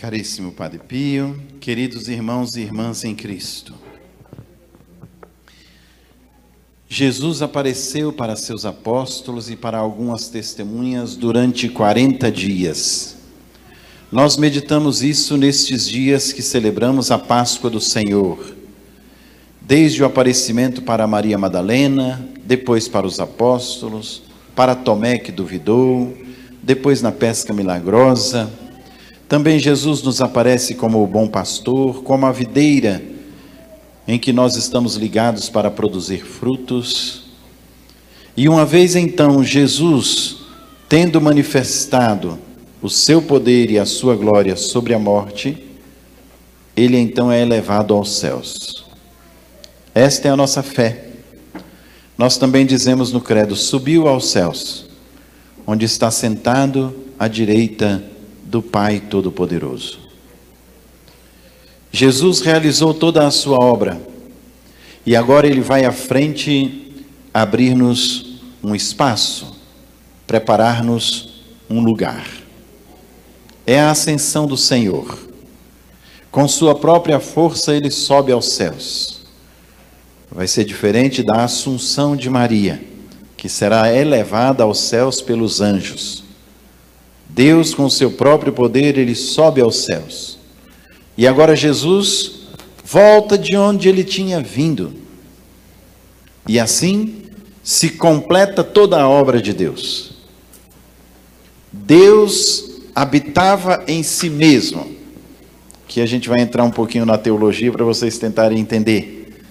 Caríssimo Padre Pio, queridos irmãos e irmãs em Cristo. Jesus apareceu para seus apóstolos e para algumas testemunhas durante 40 dias. Nós meditamos isso nestes dias que celebramos a Páscoa do Senhor. Desde o aparecimento para Maria Madalena, depois para os apóstolos, para Tomé que duvidou, depois na pesca milagrosa, também Jesus nos aparece como o bom pastor, como a videira em que nós estamos ligados para produzir frutos. E uma vez então Jesus, tendo manifestado o seu poder e a sua glória sobre a morte, ele então é elevado aos céus. Esta é a nossa fé. Nós também dizemos no credo: subiu aos céus, onde está sentado à direita do Pai Todo-Poderoso. Jesus realizou toda a sua obra e agora ele vai à frente abrir-nos um espaço, preparar-nos um lugar. É a ascensão do Senhor. Com sua própria força ele sobe aos céus. Vai ser diferente da assunção de Maria, que será elevada aos céus pelos anjos. Deus, com seu próprio poder, ele sobe aos céus. E agora Jesus volta de onde ele tinha vindo. E assim se completa toda a obra de Deus. Deus habitava em si mesmo. Que a gente vai entrar um pouquinho na teologia para vocês tentarem entender.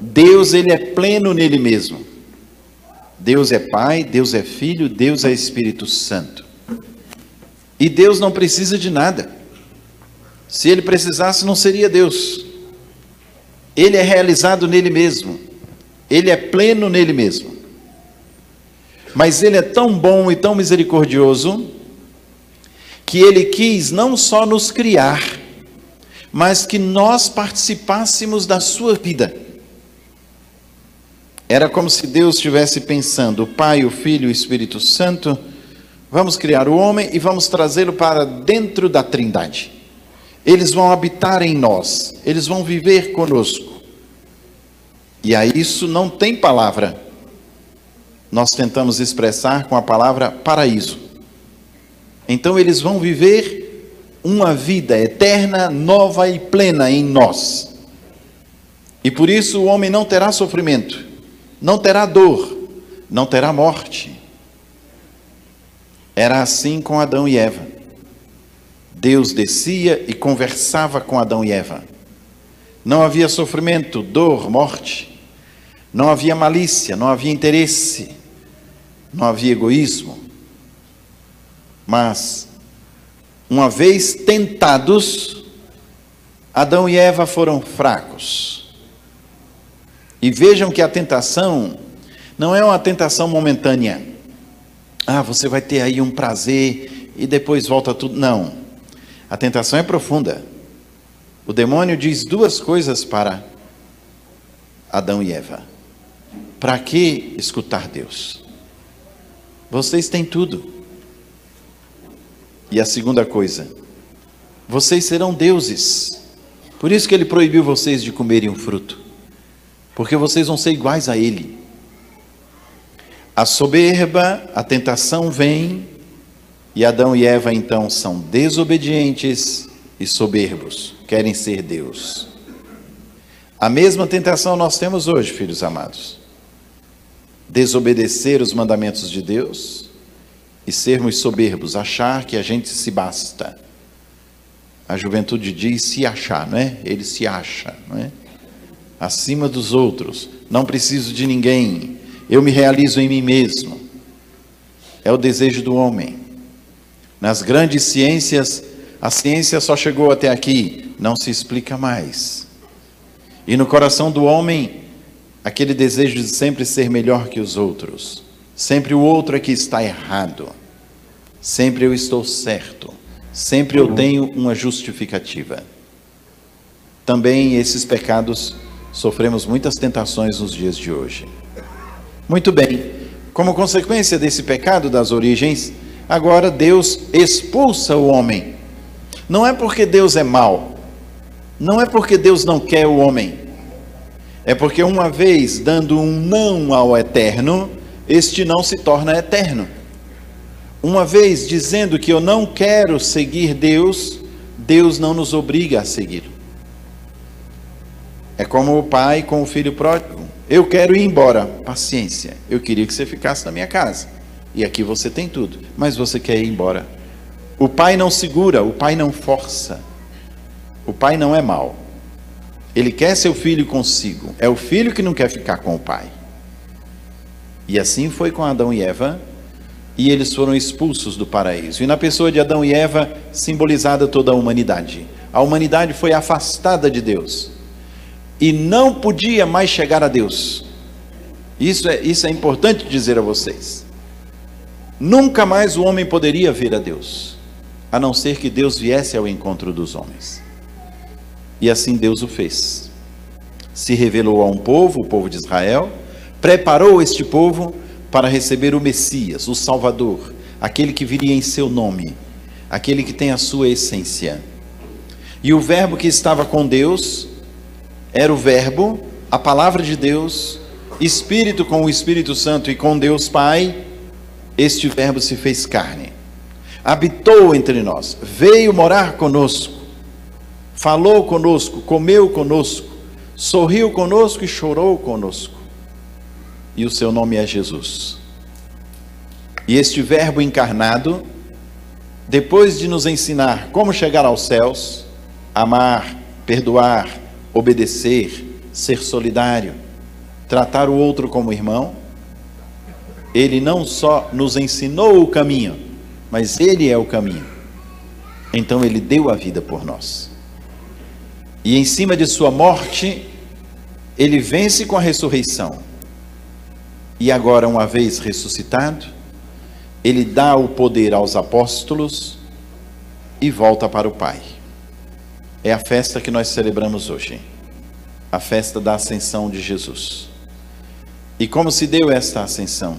Deus, ele é pleno nele mesmo. Deus é Pai, Deus é Filho, Deus é Espírito Santo. E Deus não precisa de nada. Se ele precisasse, não seria Deus. Ele é realizado nele mesmo. Ele é pleno nele mesmo. Mas ele é tão bom e tão misericordioso que ele quis não só nos criar, mas que nós participássemos da sua vida. Era como se Deus estivesse pensando, o Pai, o Filho e o Espírito Santo Vamos criar o homem e vamos trazê-lo para dentro da Trindade. Eles vão habitar em nós, eles vão viver conosco. E a isso não tem palavra. Nós tentamos expressar com a palavra paraíso. Então eles vão viver uma vida eterna, nova e plena em nós. E por isso o homem não terá sofrimento, não terá dor, não terá morte era assim com Adão e Eva. Deus descia e conversava com Adão e Eva. Não havia sofrimento, dor, morte. Não havia malícia, não havia interesse, não havia egoísmo. Mas, uma vez tentados, Adão e Eva foram fracos. E vejam que a tentação não é uma tentação momentânea ah, você vai ter aí um prazer e depois volta tudo. Não. A tentação é profunda. O demônio diz duas coisas para Adão e Eva. Para que escutar Deus? Vocês têm tudo. E a segunda coisa, vocês serão deuses. Por isso que ele proibiu vocês de comerem um fruto. Porque vocês vão ser iguais a ele. A soberba, a tentação vem, e Adão e Eva então são desobedientes e soberbos, querem ser Deus. A mesma tentação nós temos hoje, filhos amados. Desobedecer os mandamentos de Deus e sermos soberbos, achar que a gente se basta. A juventude diz se achar, não é? Ele se acha, não é? Acima dos outros, não preciso de ninguém eu me realizo em mim mesmo. É o desejo do homem. Nas grandes ciências, a ciência só chegou até aqui, não se explica mais. E no coração do homem, aquele desejo de sempre ser melhor que os outros. Sempre o outro é que está errado. Sempre eu estou certo. Sempre eu tenho uma justificativa. Também esses pecados sofremos muitas tentações nos dias de hoje. Muito bem. Como consequência desse pecado das origens, agora Deus expulsa o homem. Não é porque Deus é mau, não é porque Deus não quer o homem, é porque uma vez dando um não ao eterno, este não se torna eterno. Uma vez dizendo que eu não quero seguir Deus, Deus não nos obriga a segui-lo. É como o pai com o filho pródigo. Eu quero ir embora. Paciência. Eu queria que você ficasse na minha casa. E aqui você tem tudo. Mas você quer ir embora. O pai não segura, o pai não força. O pai não é mau. Ele quer seu filho consigo. É o filho que não quer ficar com o pai. E assim foi com Adão e Eva, e eles foram expulsos do paraíso. E na pessoa de Adão e Eva, simbolizada toda a humanidade. A humanidade foi afastada de Deus e não podia mais chegar a Deus. Isso é, isso é importante dizer a vocês. Nunca mais o homem poderia ver a Deus, a não ser que Deus viesse ao encontro dos homens. E assim Deus o fez. Se revelou a um povo, o povo de Israel, preparou este povo para receber o Messias, o Salvador, aquele que viria em seu nome, aquele que tem a sua essência. E o Verbo que estava com Deus era o Verbo, a palavra de Deus, Espírito com o Espírito Santo e com Deus Pai, este Verbo se fez carne, habitou entre nós, veio morar conosco, falou conosco, comeu conosco, sorriu conosco e chorou conosco. E o seu nome é Jesus. E este Verbo encarnado, depois de nos ensinar como chegar aos céus, amar, perdoar, obedecer, ser solidário, tratar o outro como irmão, ele não só nos ensinou o caminho, mas ele é o caminho. Então ele deu a vida por nós. E em cima de sua morte, ele vence com a ressurreição. E agora, uma vez ressuscitado, ele dá o poder aos apóstolos e volta para o Pai. É a festa que nós celebramos hoje, a festa da ascensão de Jesus. E como se deu esta ascensão?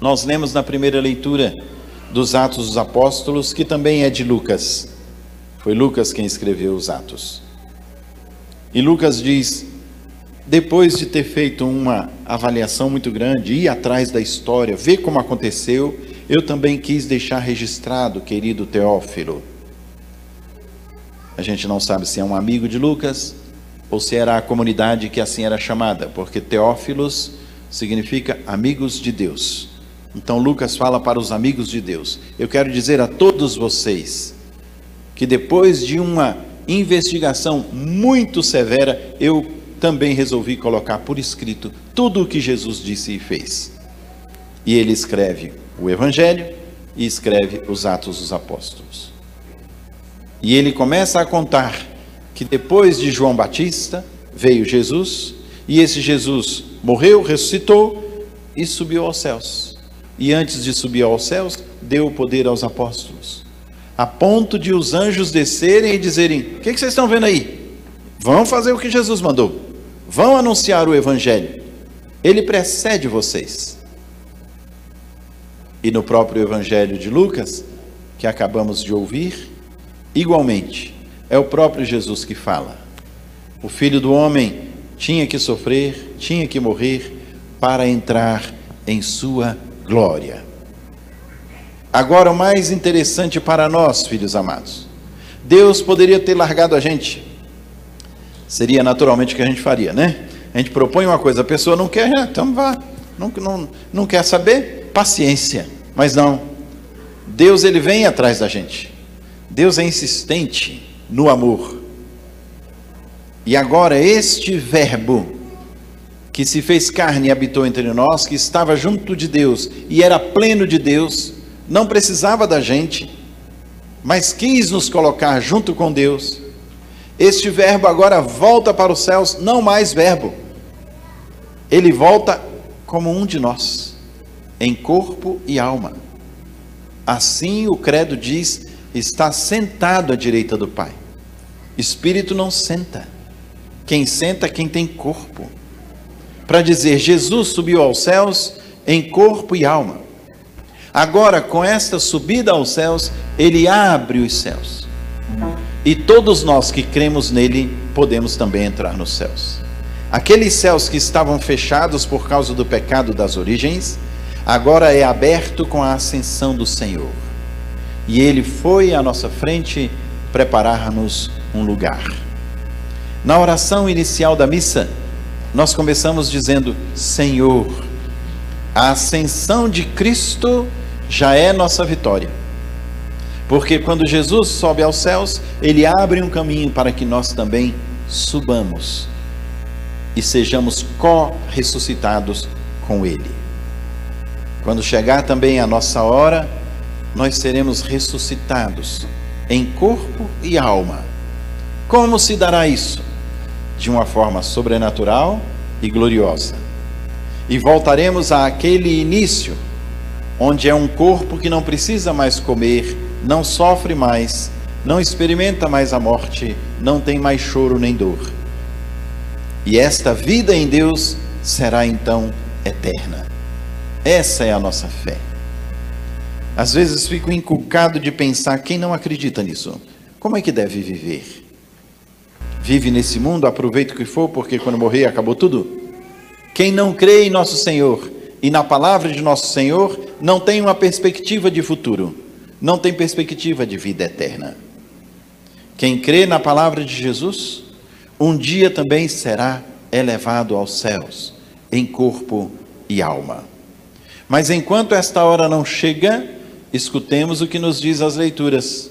Nós lemos na primeira leitura dos Atos dos Apóstolos, que também é de Lucas. Foi Lucas quem escreveu os Atos. E Lucas diz: depois de ter feito uma avaliação muito grande, ir atrás da história, ver como aconteceu, eu também quis deixar registrado, querido Teófilo, a gente não sabe se é um amigo de Lucas ou se era a comunidade que assim era chamada, porque Teófilos significa amigos de Deus. Então Lucas fala para os amigos de Deus. Eu quero dizer a todos vocês que depois de uma investigação muito severa, eu também resolvi colocar por escrito tudo o que Jesus disse e fez. E ele escreve o Evangelho e escreve os Atos dos Apóstolos. E ele começa a contar que depois de João Batista veio Jesus, e esse Jesus morreu, ressuscitou e subiu aos céus. E antes de subir aos céus, deu o poder aos apóstolos, a ponto de os anjos descerem e dizerem: O que, que vocês estão vendo aí? Vão fazer o que Jesus mandou, vão anunciar o Evangelho. Ele precede vocês. E no próprio Evangelho de Lucas, que acabamos de ouvir, Igualmente, é o próprio Jesus que fala. O filho do homem tinha que sofrer, tinha que morrer para entrar em sua glória. Agora, o mais interessante para nós, filhos amados, Deus poderia ter largado a gente. Seria naturalmente o que a gente faria, né? A gente propõe uma coisa, a pessoa não quer, ah, então vá. Não, não, não quer saber? Paciência. Mas não. Deus, ele vem atrás da gente. Deus é insistente no amor. E agora, este Verbo, que se fez carne e habitou entre nós, que estava junto de Deus e era pleno de Deus, não precisava da gente, mas quis nos colocar junto com Deus. Este Verbo agora volta para os céus, não mais Verbo, ele volta como um de nós, em corpo e alma. Assim o Credo diz está sentado à direita do Pai. Espírito não senta. Quem senta é quem tem corpo. Para dizer, Jesus subiu aos céus em corpo e alma. Agora, com esta subida aos céus, ele abre os céus, e todos nós que cremos nele podemos também entrar nos céus. Aqueles céus que estavam fechados por causa do pecado das origens, agora é aberto com a ascensão do Senhor. E ele foi à nossa frente preparar-nos um lugar. Na oração inicial da missa, nós começamos dizendo: Senhor, a ascensão de Cristo já é nossa vitória. Porque quando Jesus sobe aos céus, ele abre um caminho para que nós também subamos e sejamos co-ressuscitados com ele. Quando chegar também a nossa hora, nós seremos ressuscitados em corpo e alma. Como se dará isso? De uma forma sobrenatural e gloriosa. E voltaremos àquele início, onde é um corpo que não precisa mais comer, não sofre mais, não experimenta mais a morte, não tem mais choro nem dor. E esta vida em Deus será então eterna. Essa é a nossa fé. Às vezes fico inculcado de pensar quem não acredita nisso. Como é que deve viver? Vive nesse mundo, aproveita o que for, porque quando morrer acabou tudo? Quem não crê em nosso Senhor e na palavra de nosso Senhor, não tem uma perspectiva de futuro, não tem perspectiva de vida eterna. Quem crê na palavra de Jesus, um dia também será elevado aos céus, em corpo e alma. Mas enquanto esta hora não chega, escutemos o que nos diz as leituras.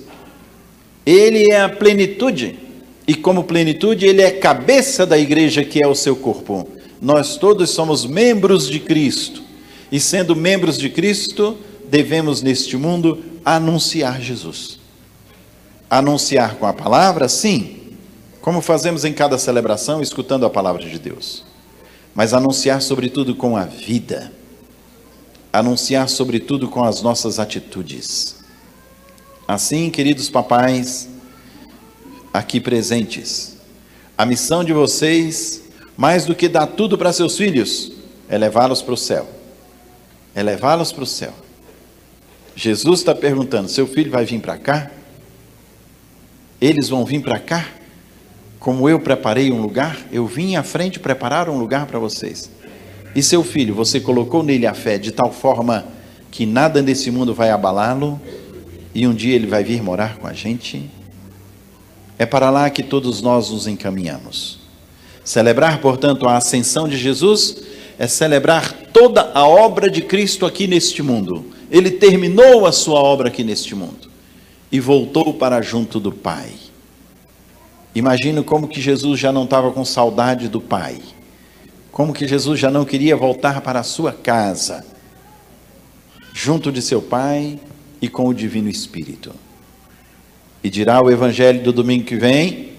Ele é a plenitude, e como plenitude, ele é cabeça da igreja que é o seu corpo. Nós todos somos membros de Cristo, e sendo membros de Cristo, devemos neste mundo anunciar Jesus. Anunciar com a palavra, sim, como fazemos em cada celebração, escutando a palavra de Deus, mas anunciar sobretudo com a vida anunciar sobretudo com as nossas atitudes. Assim, queridos papais, aqui presentes, a missão de vocês, mais do que dar tudo para seus filhos, é levá-los para o céu. É levá-los para o céu. Jesus está perguntando: seu filho vai vir para cá? Eles vão vir para cá? Como eu preparei um lugar, eu vim à frente preparar um lugar para vocês. E seu filho, você colocou nele a fé de tal forma que nada nesse mundo vai abalá-lo e um dia ele vai vir morar com a gente? É para lá que todos nós nos encaminhamos. Celebrar, portanto, a ascensão de Jesus é celebrar toda a obra de Cristo aqui neste mundo. Ele terminou a sua obra aqui neste mundo e voltou para junto do Pai. Imagino como que Jesus já não estava com saudade do Pai como que Jesus já não queria voltar para a sua casa, junto de seu Pai e com o Divino Espírito. E dirá o Evangelho do domingo que vem,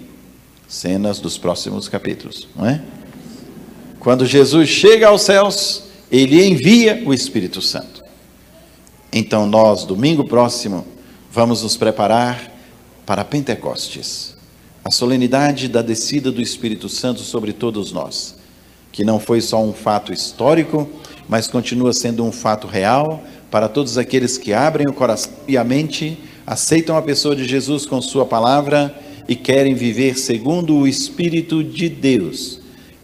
cenas dos próximos capítulos, não é? Quando Jesus chega aos céus, ele envia o Espírito Santo. Então nós, domingo próximo, vamos nos preparar para Pentecostes, a solenidade da descida do Espírito Santo sobre todos nós que não foi só um fato histórico, mas continua sendo um fato real para todos aqueles que abrem o coração e a mente, aceitam a pessoa de Jesus com Sua palavra e querem viver segundo o Espírito de Deus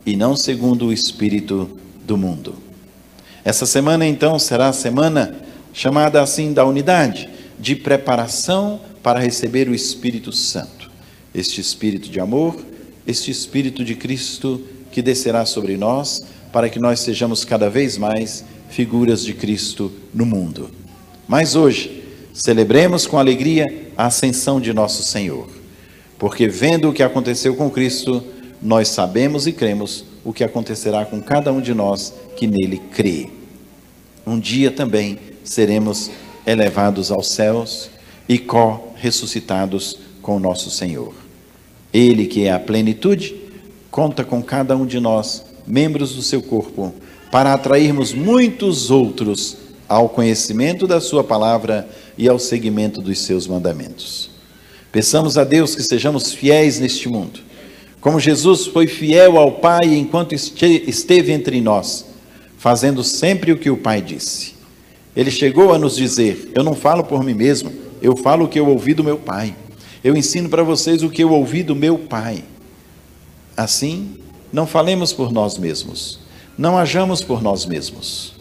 e não segundo o Espírito do mundo. Essa semana, então, será a semana chamada assim da unidade, de preparação para receber o Espírito Santo. Este Espírito de amor, este Espírito de Cristo que descerá sobre nós, para que nós sejamos cada vez mais figuras de Cristo no mundo. Mas hoje, celebremos com alegria a ascensão de nosso Senhor, porque vendo o que aconteceu com Cristo, nós sabemos e cremos o que acontecerá com cada um de nós que nele crê. Um dia também seremos elevados aos céus e co-ressuscitados com nosso Senhor. Ele que é a plenitude, conta com cada um de nós, membros do seu corpo, para atrairmos muitos outros ao conhecimento da Sua palavra e ao seguimento dos seus mandamentos. Peçamos a Deus que sejamos fiéis neste mundo, como Jesus foi fiel ao Pai enquanto esteve entre nós, fazendo sempre o que o Pai disse. Ele chegou a nos dizer: Eu não falo por mim mesmo, eu falo o que eu ouvi do meu Pai. Eu ensino para vocês o que eu ouvi do meu Pai. Assim, não falemos por nós mesmos, não hajamos por nós mesmos.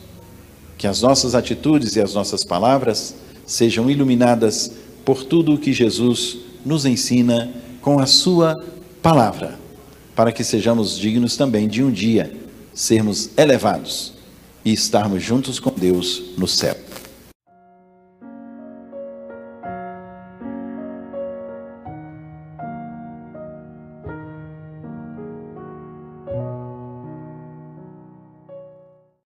Que as nossas atitudes e as nossas palavras sejam iluminadas por tudo o que Jesus nos ensina com a Sua palavra, para que sejamos dignos também de um dia sermos elevados e estarmos juntos com Deus no céu.